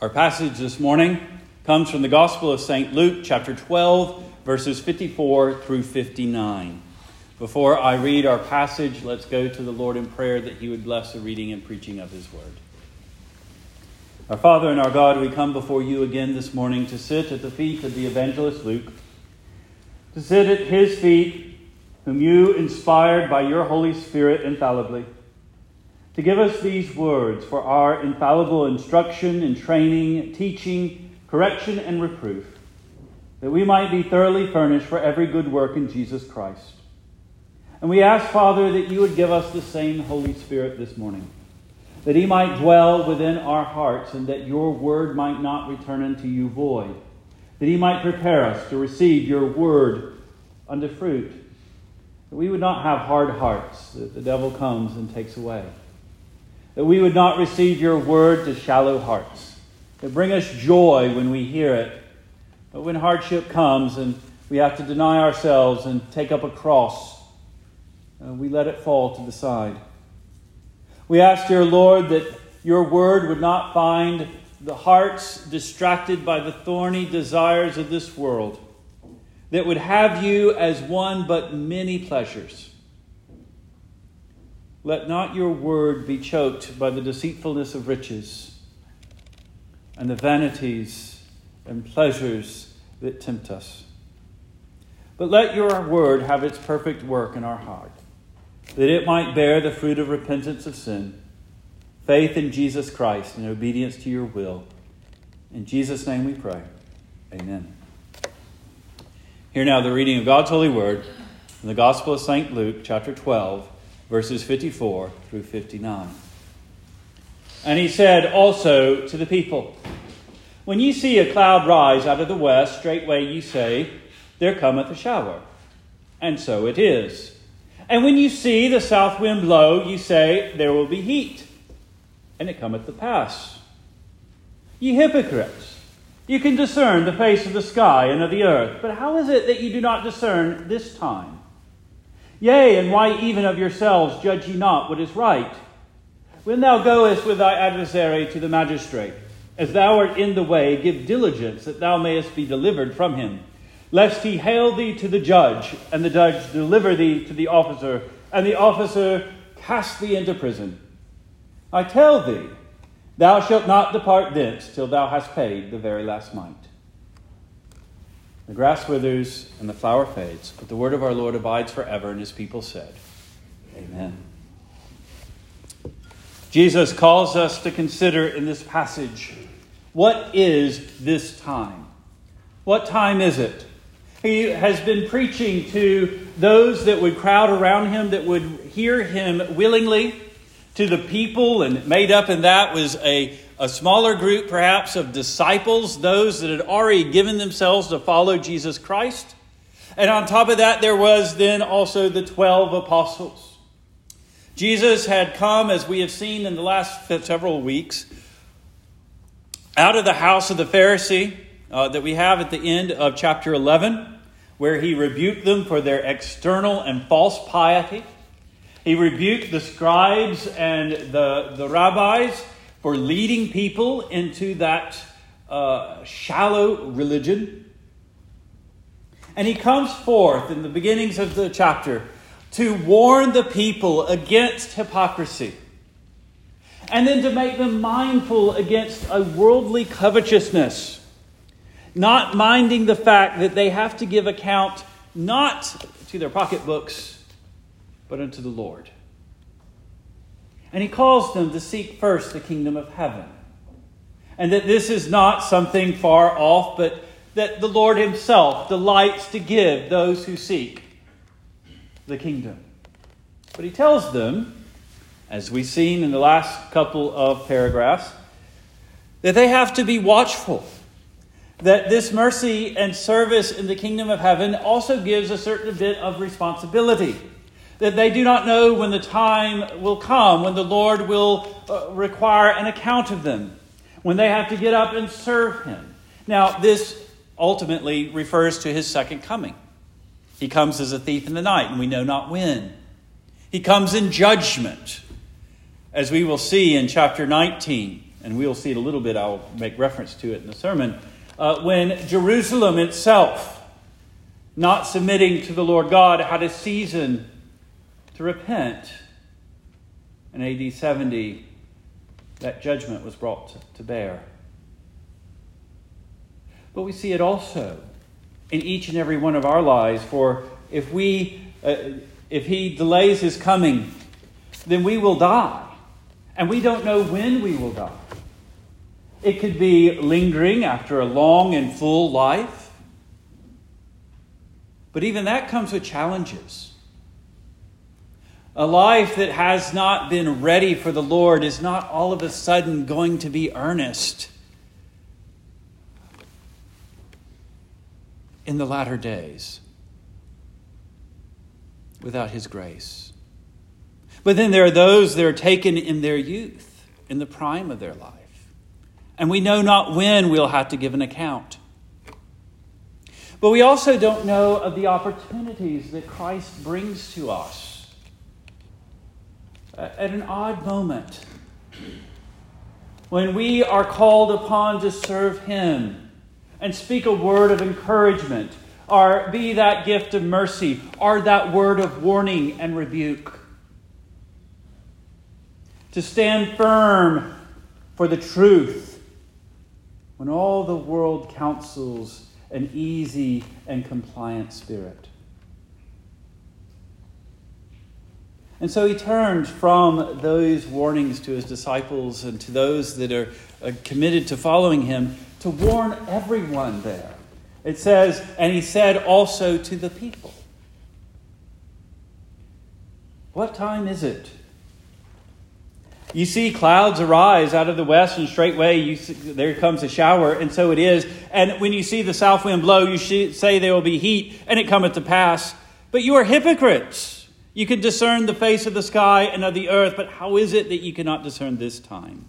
Our passage this morning comes from the Gospel of St. Luke, chapter 12, verses 54 through 59. Before I read our passage, let's go to the Lord in prayer that He would bless the reading and preaching of His word. Our Father and our God, we come before you again this morning to sit at the feet of the evangelist Luke, to sit at his feet, whom you inspired by your Holy Spirit infallibly to give us these words for our infallible instruction and training, teaching, correction, and reproof, that we might be thoroughly furnished for every good work in Jesus Christ. And we ask, Father, that you would give us the same Holy Spirit this morning, that he might dwell within our hearts, and that your word might not return unto you void, that he might prepare us to receive your word unto fruit, that we would not have hard hearts that the devil comes and takes away that we would not receive your word to shallow hearts, that bring us joy when we hear it. But when hardship comes and we have to deny ourselves and take up a cross, uh, we let it fall to the side. We ask, dear Lord, that your word would not find the hearts distracted by the thorny desires of this world, that would have you as one but many pleasures let not your word be choked by the deceitfulness of riches and the vanities and pleasures that tempt us. But let your word have its perfect work in our heart, that it might bear the fruit of repentance of sin, faith in Jesus Christ, and obedience to your will. In Jesus' name we pray. Amen. Hear now the reading of God's holy word in the Gospel of St. Luke, chapter 12 verses 54 through 59. And he said also to the people, When ye see a cloud rise out of the west, straightway ye say, There cometh a shower. And so it is. And when you see the south wind blow, ye say, There will be heat. And it cometh to pass. Ye hypocrites, you can discern the face of the sky and of the earth, but how is it that you do not discern this time? Yea, and why even of yourselves judge ye not what is right? When thou goest with thy adversary to the magistrate, as thou art in the way, give diligence that thou mayest be delivered from him, lest he hale thee to the judge, and the judge deliver thee to the officer, and the officer cast thee into prison. I tell thee, thou shalt not depart thence till thou hast paid the very last mite. The grass withers and the flower fades, but the word of our Lord abides forever, and his people said, Amen. Jesus calls us to consider in this passage what is this time? What time is it? He has been preaching to those that would crowd around him, that would hear him willingly, to the people, and made up in that was a a smaller group, perhaps, of disciples, those that had already given themselves to follow Jesus Christ. And on top of that, there was then also the 12 apostles. Jesus had come, as we have seen in the last several weeks, out of the house of the Pharisee uh, that we have at the end of chapter 11, where he rebuked them for their external and false piety. He rebuked the scribes and the, the rabbis for leading people into that uh, shallow religion. And he comes forth in the beginnings of the chapter to warn the people against hypocrisy. And then to make them mindful against a worldly covetousness, not minding the fact that they have to give account not to their pocketbooks, but unto the Lord. And he calls them to seek first the kingdom of heaven. And that this is not something far off, but that the Lord himself delights to give those who seek the kingdom. But he tells them, as we've seen in the last couple of paragraphs, that they have to be watchful. That this mercy and service in the kingdom of heaven also gives a certain bit of responsibility that they do not know when the time will come, when the Lord will uh, require an account of them, when they have to get up and serve Him. Now, this ultimately refers to His second coming. He comes as a thief in the night, and we know not when. He comes in judgment, as we will see in chapter 19, and we'll see it a little bit, I'll make reference to it in the sermon, uh, when Jerusalem itself, not submitting to the Lord God, had a season to repent. In AD 70, that judgment was brought to bear. But we see it also in each and every one of our lives. For if we, uh, if He delays His coming, then we will die, and we don't know when we will die. It could be lingering after a long and full life. But even that comes with challenges. A life that has not been ready for the Lord is not all of a sudden going to be earnest in the latter days without His grace. But then there are those that are taken in their youth, in the prime of their life and we know not when we'll have to give an account. But we also don't know of the opportunities that Christ brings to us at an odd moment when we are called upon to serve Him and speak a word of encouragement, or be that gift of mercy, or that word of warning and rebuke. To stand firm for the truth when all the world counsels an easy and compliant spirit. And so he turned from those warnings to his disciples and to those that are uh, committed to following him to warn everyone there. It says, and he said also to the people, What time is it? You see clouds arise out of the west, and straightway you see, there comes a shower, and so it is. And when you see the south wind blow, you say there will be heat, and it cometh to pass. But you are hypocrites. You can discern the face of the sky and of the earth, but how is it that you cannot discern this time?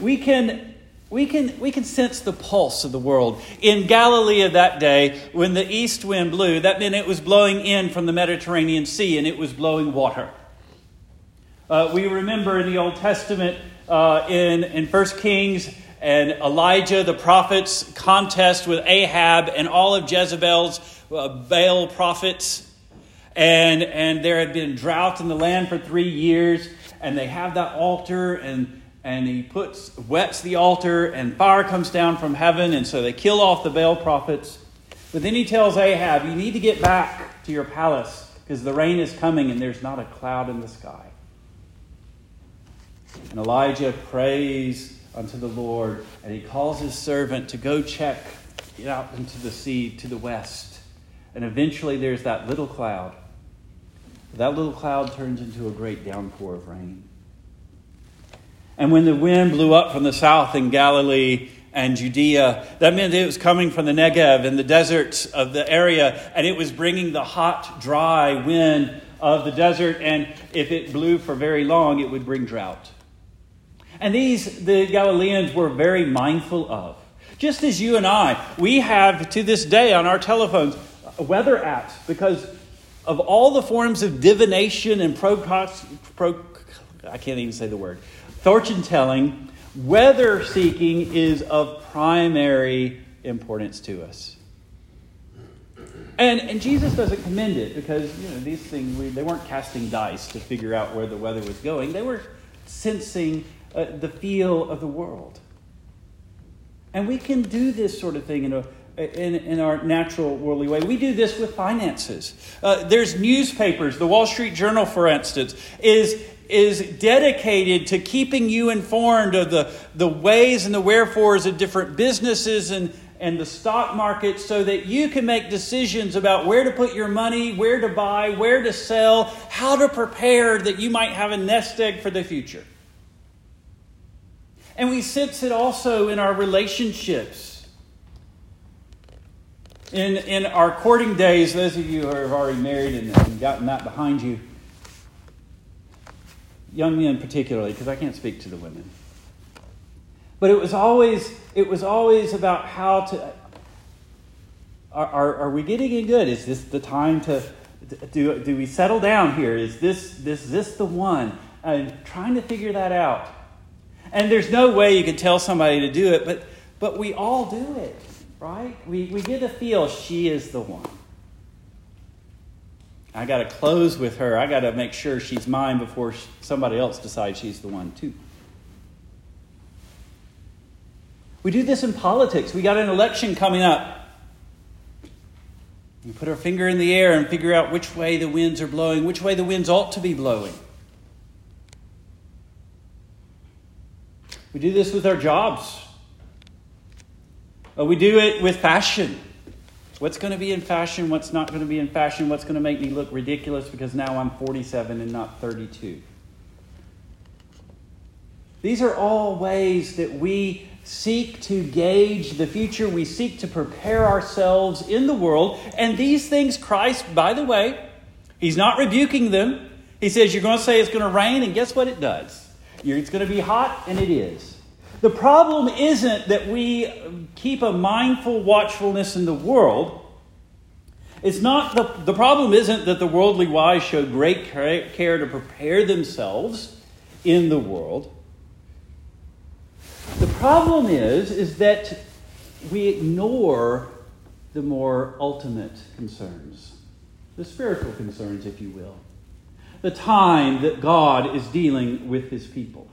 We can we can, we can sense the pulse of the world. In Galilee that day, when the east wind blew, that meant it was blowing in from the Mediterranean Sea and it was blowing water. Uh, we remember in the Old Testament, uh, in, in 1 Kings, and Elijah the prophet's contest with Ahab and all of Jezebel's uh, Baal prophets. And, and there had been drought in the land for three years, and they have that altar, and and he puts wets the altar and fire comes down from heaven and so they kill off the Baal prophets. But then he tells Ahab, "You need to get back to your palace because the rain is coming and there's not a cloud in the sky." And Elijah prays unto the Lord and he calls his servant to go check out into the sea to the west. And eventually there's that little cloud. That little cloud turns into a great downpour of rain. And when the wind blew up from the south in Galilee and Judea, that meant it was coming from the Negev and the deserts of the area, and it was bringing the hot, dry wind of the desert. And if it blew for very long, it would bring drought. And these, the Galileans were very mindful of. Just as you and I, we have to this day on our telephones weather apps because of all the forms of divination and pro, pro I can't even say the word fortune telling, weather seeking is of primary importance to us. And, and Jesus doesn't commend it because you know these things we, they weren't casting dice to figure out where the weather was going. They were sensing uh, the feel of the world. And we can do this sort of thing in a in, in our natural worldly way. We do this with finances. Uh, there's newspapers. The Wall Street Journal, for instance, is is dedicated to keeping you informed of the, the ways and the wherefores of different businesses and, and the stock market so that you can make decisions about where to put your money, where to buy, where to sell, how to prepare that you might have a nest egg for the future. And we sense it also in our relationships. In, in our courting days, those of you who are already married and, and gotten that behind you, young men particularly, because I can't speak to the women. But it was always it was always about how to are, are, are we getting it good? Is this the time to do, do we settle down here? Is this this this the one? trying to figure that out. And there's no way you could tell somebody to do it, but, but we all do it, right? We, we get a feel she is the one. I got to close with her. I got to make sure she's mine before somebody else decides she's the one, too. We do this in politics. We got an election coming up. We put our finger in the air and figure out which way the winds are blowing, which way the winds ought to be blowing. We do this with our jobs. Uh, we do it with fashion. What's going to be in fashion? What's not going to be in fashion? What's going to make me look ridiculous because now I'm 47 and not 32? These are all ways that we seek to gauge the future. We seek to prepare ourselves in the world. And these things, Christ, by the way, He's not rebuking them. He says, You're going to say it's going to rain, and guess what it does? It's going to be hot, and it is. The problem isn't that we keep a mindful watchfulness in the world. It's not the, the problem isn't that the worldly wise show great care to prepare themselves in the world. The problem is, is that we ignore the more ultimate concerns, the spiritual concerns, if you will, the time that God is dealing with his people.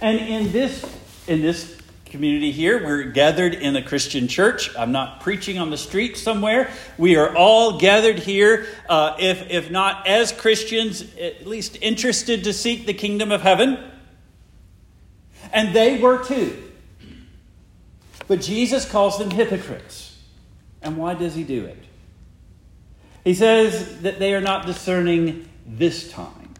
And in this, in this community here, we're gathered in a Christian church. I'm not preaching on the street somewhere. We are all gathered here, uh, if, if not as Christians, at least interested to seek the kingdom of heaven. And they were too. But Jesus calls them hypocrites. And why does he do it? He says that they are not discerning this time.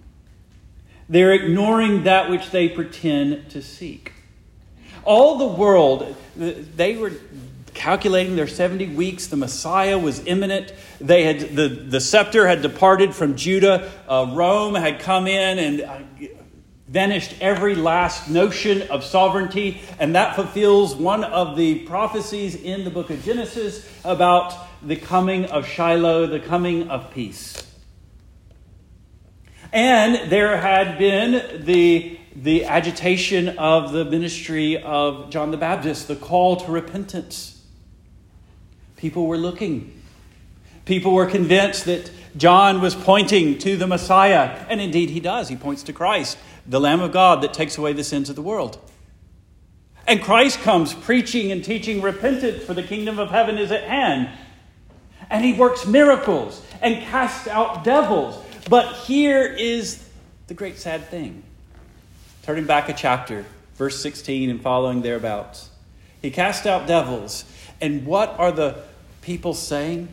They're ignoring that which they pretend to seek. All the world, they were calculating their 70 weeks. The Messiah was imminent. They had, the, the scepter had departed from Judah. Uh, Rome had come in and uh, vanished every last notion of sovereignty. And that fulfills one of the prophecies in the book of Genesis about the coming of Shiloh, the coming of peace. And there had been the, the agitation of the ministry of John the Baptist, the call to repentance. People were looking. People were convinced that John was pointing to the Messiah. And indeed, he does. He points to Christ, the Lamb of God that takes away the sins of the world. And Christ comes preaching and teaching repentance, for the kingdom of heaven is at hand. And he works miracles and casts out devils but here is the great sad thing. Turning back a chapter, verse 16 and following thereabouts. He cast out devils. And what are the people saying?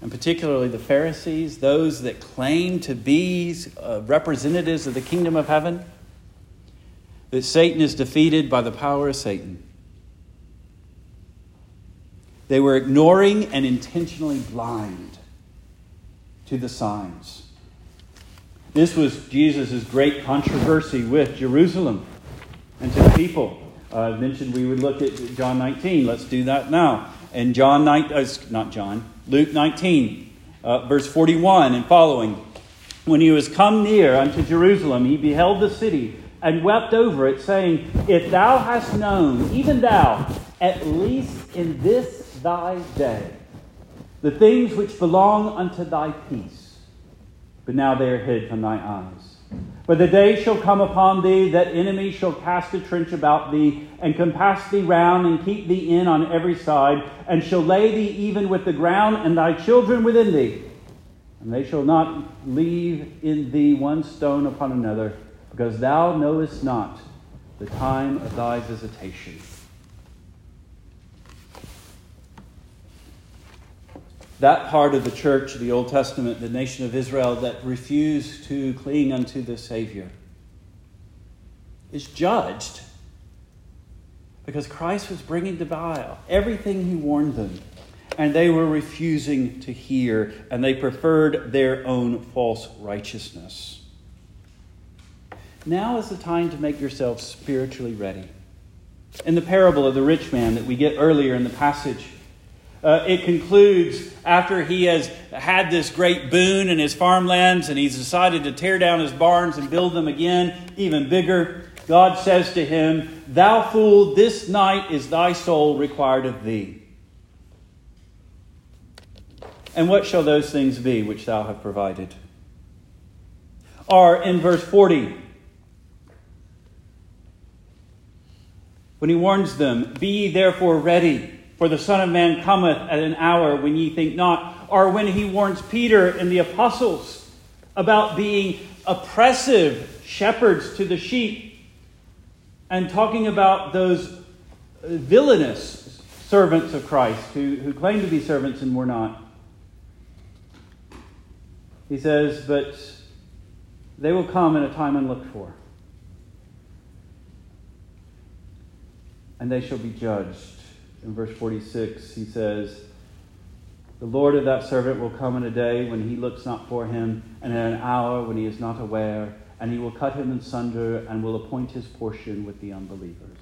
And particularly the Pharisees, those that claim to be uh, representatives of the kingdom of heaven, that Satan is defeated by the power of Satan. They were ignoring and intentionally blind to the signs. This was Jesus' great controversy with Jerusalem and to the people. Uh, I mentioned we would look at John 19. Let's do that now. And John 9, uh, not John, Luke 19, uh, verse 41 and following. When he was come near unto Jerusalem, he beheld the city and wept over it, saying, If thou hast known, even thou, at least in this thy day, the things which belong unto thy peace but now they are hid from thy eyes. But the day shall come upon thee that enemies shall cast a trench about thee, and compass thee round, and keep thee in on every side, and shall lay thee even with the ground, and thy children within thee. And they shall not leave in thee one stone upon another, because thou knowest not the time of thy visitation. That part of the church, the Old Testament, the nation of Israel that refused to cling unto the Savior, is judged because Christ was bringing to bear everything he warned them. And they were refusing to hear, and they preferred their own false righteousness. Now is the time to make yourself spiritually ready. In the parable of the rich man that we get earlier in the passage, Uh, it concludes after he has had this great boon in his farmlands and he's decided to tear down his barns and build them again, even bigger. God says to him, Thou fool, this night is thy soul required of thee. And what shall those things be which thou have provided? Are in verse 40. When he warns them, Be ye therefore ready for the Son of Man cometh at an hour when ye think not. Or when he warns Peter and the apostles about being oppressive shepherds to the sheep and talking about those uh, villainous servants of Christ who, who claim to be servants and were not. He says, But they will come in a time unlooked for, and they shall be judged in verse 46, he says, The Lord of that servant will come in a day when he looks not for him, and in an hour when he is not aware, and he will cut him in sunder and will appoint his portion with the unbelievers.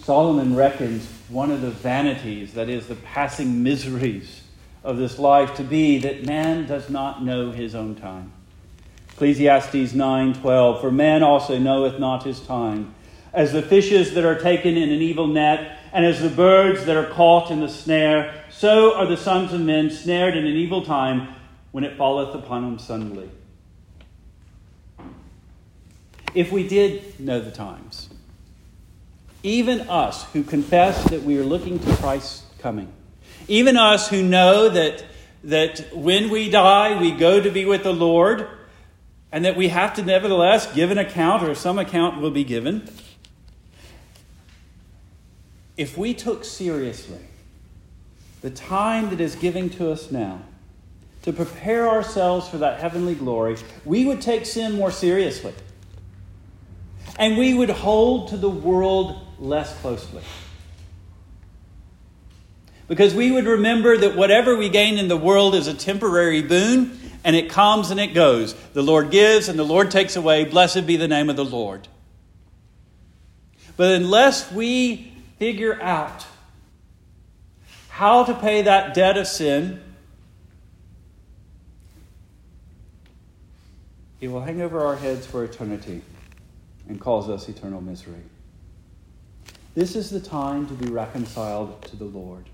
Solomon reckons one of the vanities, that is, the passing miseries of this life, to be that man does not know his own time. Ecclesiastes 9:12 For man also knoweth not his time. As the fishes that are taken in an evil net and as the birds that are caught in the snare so are the sons of men snared in an evil time when it falleth upon them suddenly. If we did know the times even us who confess that we are looking to Christ's coming even us who know that that when we die we go to be with the Lord and that we have to nevertheless give an account, or some account will be given. If we took seriously the time that is giving to us now to prepare ourselves for that heavenly glory, we would take sin more seriously. And we would hold to the world less closely. Because we would remember that whatever we gain in the world is a temporary boon, and it comes and it goes. The Lord gives and the Lord takes away. Blessed be the name of the Lord. But unless we figure out how to pay that debt of sin, it will hang over our heads for eternity and cause us eternal misery. This is the time to be reconciled to the Lord.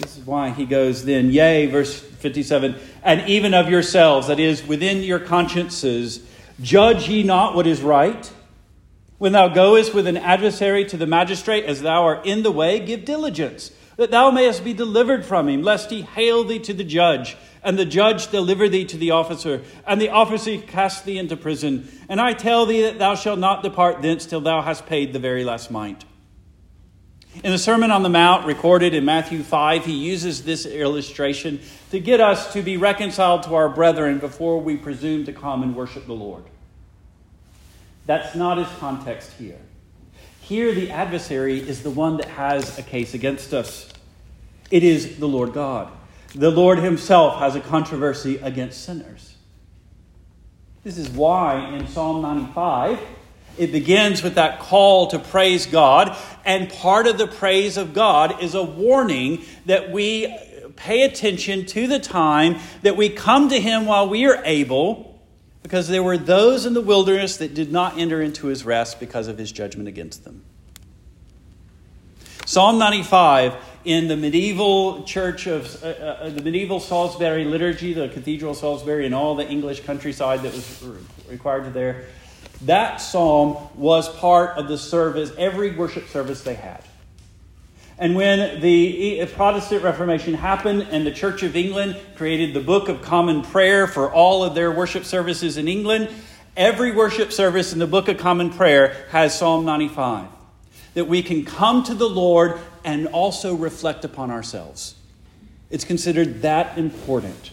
This is why he goes then, Yea, verse 57, and even of yourselves, that is, within your consciences, judge ye not what is right? When thou goest with an adversary to the magistrate, as thou art in the way, give diligence, that thou mayest be delivered from him, lest he hale thee to the judge, and the judge deliver thee to the officer, and the officer cast thee into prison. And I tell thee that thou shalt not depart thence till thou hast paid the very last mite. In the Sermon on the Mount, recorded in Matthew 5, he uses this illustration to get us to be reconciled to our brethren before we presume to come and worship the Lord. That's not his context here. Here, the adversary is the one that has a case against us. It is the Lord God. The Lord himself has a controversy against sinners. This is why in Psalm 95, it begins with that call to praise God, and part of the praise of God is a warning that we pay attention to the time that we come to Him while we are able, because there were those in the wilderness that did not enter into His rest because of His judgment against them. Psalm 95 in the medieval church of uh, uh, the medieval Salisbury liturgy, the Cathedral of Salisbury, and all the English countryside that was required there that psalm was part of the service, every worship service they had. And when the uh, Protestant Reformation happened and the Church of England created the Book of Common Prayer for all of their worship services in England, every worship service in the Book of Common Prayer has Psalm 95. That we can come to the Lord and also reflect upon ourselves. It's considered that important.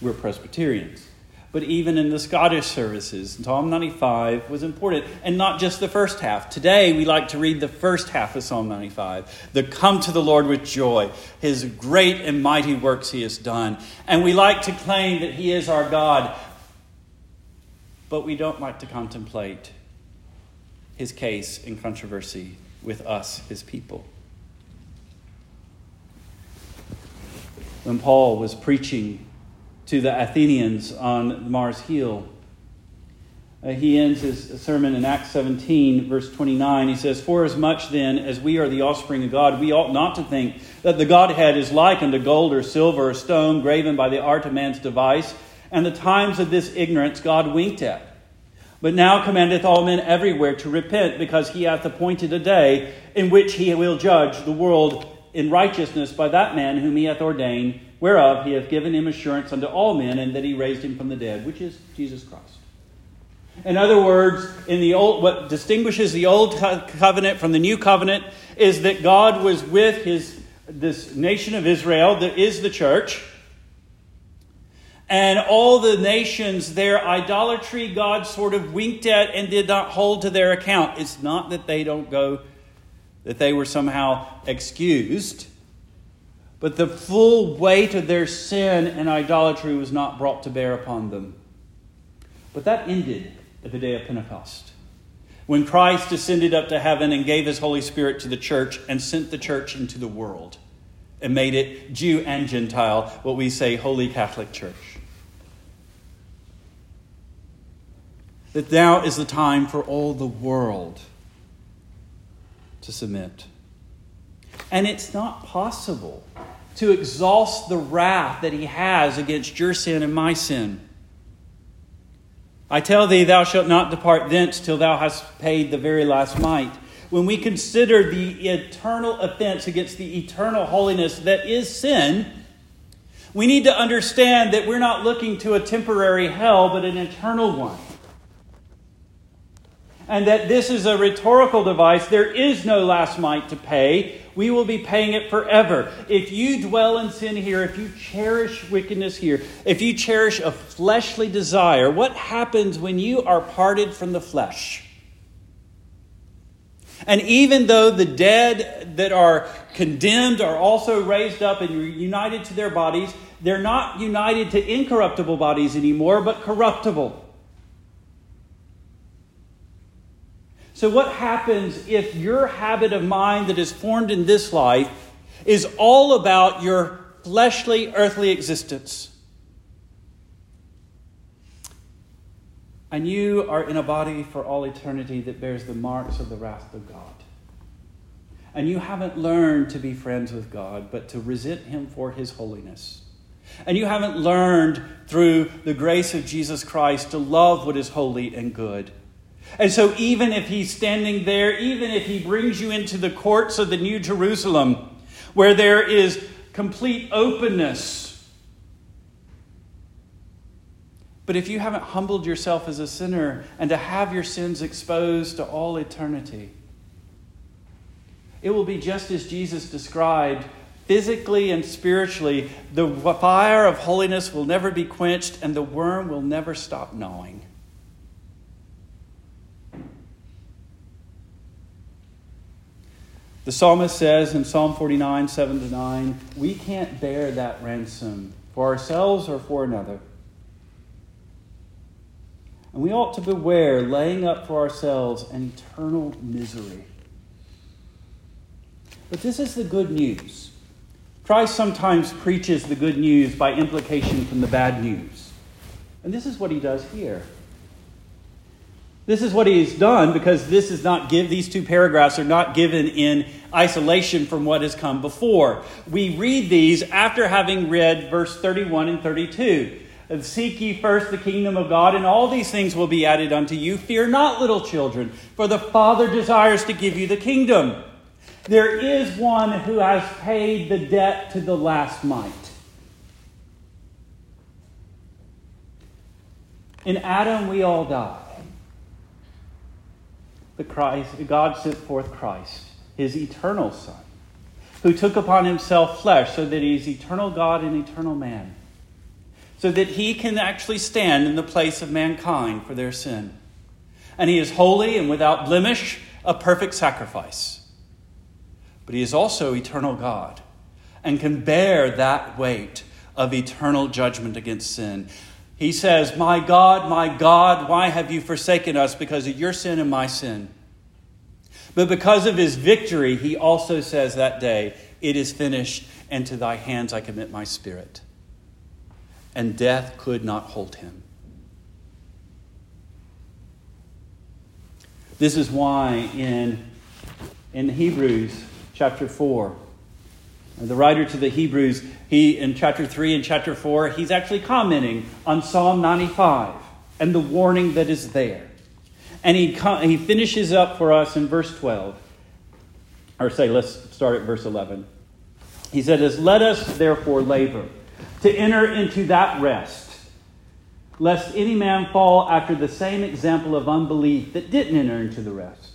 We're Presbyterians but even in the Scottish services. Psalm 95 was important, and not just the first half. Today, we like to read the first half of Psalm 95 the come to the Lord with joy, his great and mighty works he has done. And we like to claim that he is our God, but we don't like to contemplate his case in controversy with us, his people. When Paul was preaching to the Athenians on Mars Hill, uh, he ends his sermon in Acts 17, verse 29. He says, For as much then as we are the offspring of God, we ought not to think that the Godhead is like unto gold or silver or stone graven by the art of man's device, and the times of this ignorance God winked at. But now commandeth all men everywhere to repent, because he hath appointed a day in which he will judge the world in righteousness by that man whom he hath ordained, whereof he hath given him assurance unto all men, and that he raised him from the dead, which is Jesus Christ. In other words, in the old, what distinguishes the old covenant from the new covenant is that God was with his this nation of Israel that is the church. And all the nations, their idolatry, God sort of winked at and did not hold to their account. It's not that they don't go, that they were somehow excused, but the full weight of their sin and idolatry was not brought to bear upon them. But that ended at the day of Pentecost. When Christ ascended up to heaven and gave his Holy Spirit to the church and sent the church into the world and made it Jew and Gentile, what we say Holy Catholic Church. That now is the time for all the world to submit. And it's not possible to exhaust the wrath that he has against your sin and my sin. I tell thee, thou shalt not depart thence till thou hast paid the very last mite. When we consider the eternal offense against the eternal holiness that is sin, we need to understand that we're not looking to a temporary hell, but an eternal one. And that this is a rhetorical device. There is no last mite to pay we will be paying it forever. If you dwell in sin here, if you cherish wickedness here, if you cherish a fleshly desire, what happens when you are parted from the flesh? And even though the dead that are condemned are also raised up and united to their bodies, they're not united to incorruptible bodies anymore, but corruptible. So, what happens if your habit of mind that is formed in this life is all about your fleshly, earthly existence? And you are in a body for all eternity that bears the marks of the wrath of God. And you haven't learned to be friends with God, but to resent Him for His holiness. And you haven't learned through the grace of Jesus Christ to love what is holy and good. And so, even if he's standing there, even if he brings you into the courts of the New Jerusalem, where there is complete openness, but if you haven't humbled yourself as a sinner and to have your sins exposed to all eternity, it will be just as Jesus described physically and spiritually. The fire of holiness will never be quenched, and the worm will never stop gnawing. The psalmist says in Psalm 49, 7 to 9, we can't bear that ransom for ourselves or for another. And we ought to beware laying up for ourselves an eternal misery. But this is the good news. Christ sometimes preaches the good news by implication from the bad news. And this is what he does here. This is what he's done because this is not give these two paragraphs are not given in isolation from what has come before. We read these after having read verse 31 and 32. Seek ye first the kingdom of God, and all these things will be added unto you. Fear not, little children, for the Father desires to give you the kingdom. There is one who has paid the debt to the last mite. In Adam, we all die the Christ, God sent forth Christ, his eternal Son, who took upon himself flesh so that he is eternal God and eternal man, so that he can actually stand in the place of mankind for their sin. And he is holy and without blemish, a perfect sacrifice. But he is also eternal God and can bear that weight of eternal judgment against sin. He says, My God, my God, why have you forsaken us because of your sin and my sin? But because of his victory, he also says that day, It is finished, and to thy hands I commit my spirit. And death could not hold him. This is why in, in Hebrews chapter 4, the writer to the Hebrews, he in chapter 3 and chapter 4, he's actually commenting on Psalm 95 and the warning that is there. And he, he finishes up for us in verse 12. Or say, let's start at verse 11. He says, Let us therefore labor to enter into that rest, lest any man fall after the same example of unbelief that didn't enter into the rest.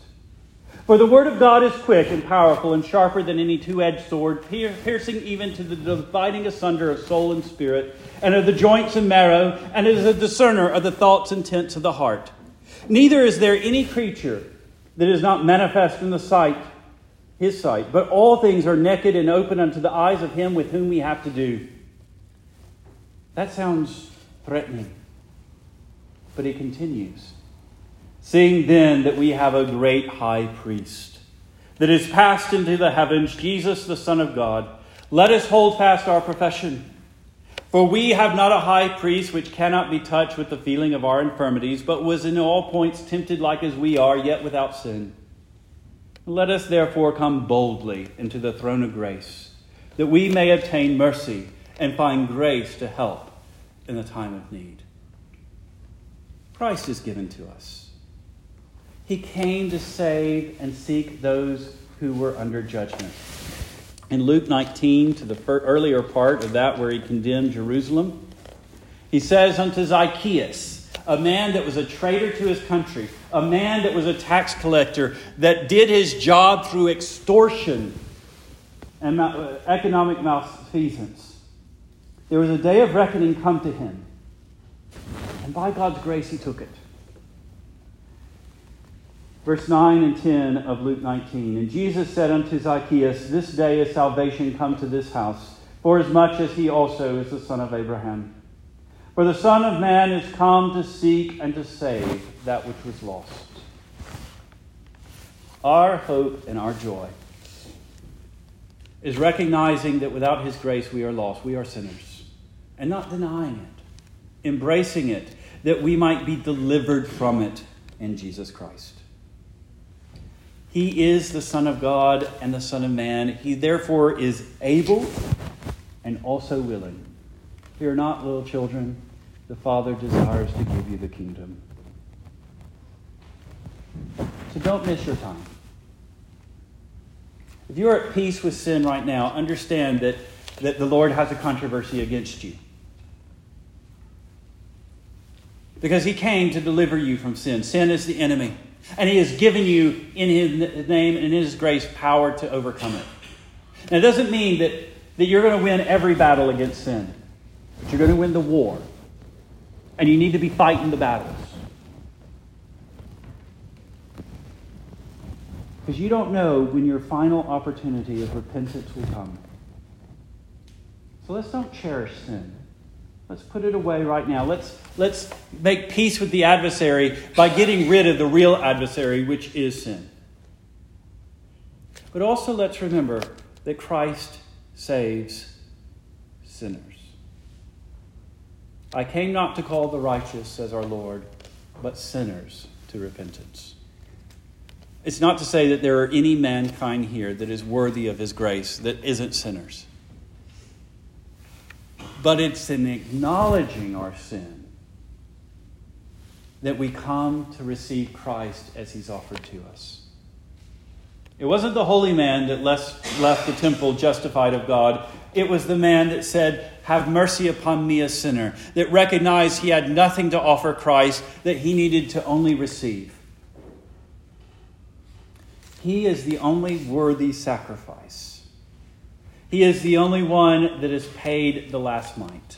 For the word of God is quick and powerful and sharper than any two edged sword, piercing even to the dividing asunder of soul and spirit, and of the joints and marrow, and is a discerner of the thoughts and intents of the heart. Neither is there any creature that is not manifest in the sight, his sight, but all things are naked and open unto the eyes of him with whom we have to do. That sounds threatening. But he continues. Seeing then that we have a great high priest that is passed into the heavens, Jesus, the Son of God, let us hold fast our profession. For we have not a high priest which cannot be touched with the feeling of our infirmities, but was in all points tempted like as we are, yet without sin. Let us therefore come boldly into the throne of grace, that we may obtain mercy and find grace to help in the time of need. Christ is given to us. He came to save and seek those who were under judgment. In Luke 19, to the earlier part of that where he condemned Jerusalem, he says unto Zacchaeus, a man that was a traitor to his country, a man that was a tax collector, that did his job through extortion and uh, economic malfeasance. There was a day of reckoning come to him. And by God's grace, he took it verse 9 and 10 of Luke 19. And Jesus said unto Zacchaeus, This day is salvation come to this house, forasmuch as he also is the son of Abraham. For the Son of Man is come to seek and to save that which was lost. Our hope and our joy is recognizing that without his grace we are lost, we are sinners, and not denying it, embracing it, that we might be delivered from it in Jesus Christ. He is the Son of God and the Son of Man. He therefore is able and also willing. Fear not, little children. The Father desires to give you the kingdom. So don't miss your time. If you're at peace with sin right now, understand that, that the Lord has a controversy against you. Because he came to deliver you from sin. Sin is the enemy. And He has given you in His name and in His grace power to overcome it. Now, it doesn't mean that, that you're going to win every battle against sin, but you're going to win the war. And you need to be fighting the battles. Because you don't know when your final opportunity of repentance will come. So let's don't cherish sin. Let's put it away right now. Let's, let's make peace with the adversary by getting rid of the real adversary, which is sin. But also let's remember that Christ saves sinners. I came not to call the righteous, says our Lord, but sinners to repentance. It's not to say that there are any mankind here that is worthy of his grace that isn't sinners but it's in acknowledging our sin that we come to receive Christ as he's offered to us. It wasn't the holy man that left, the temple justified of God. It was the man that said, Have mercy upon me, a sinner, that recognized he had nothing to offer Christ, that he needed to only receive. He is the only worthy sacrifice. He is the only one that has paid the last mite.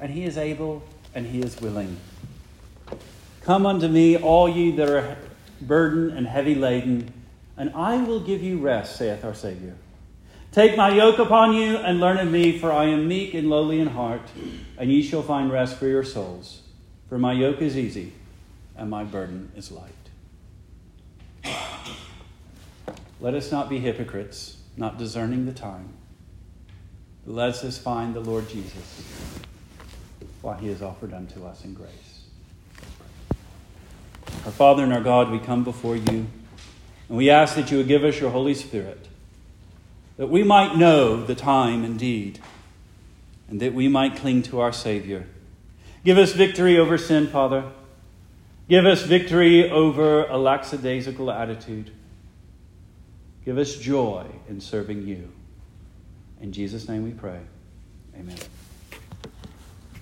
And he is able and he is willing. Come unto me, all ye that are burdened and heavy laden, and I will give you rest, saith our Savior. Take my yoke upon you and learn of me, for I am meek and lowly in heart, and ye shall find rest for your souls. For my yoke is easy and my burden is light. Let us not be hypocrites, not discerning the time. But let us find the Lord Jesus while he is offered unto us in grace. Our Father and our God, we come before you, and we ask that you would give us your Holy Spirit, that we might know the time indeed, and that we might cling to our Savior. Give us victory over sin, Father. Give us victory over a lackadaisical attitude. Give us joy in serving you. In Jesus' name we pray. Amen.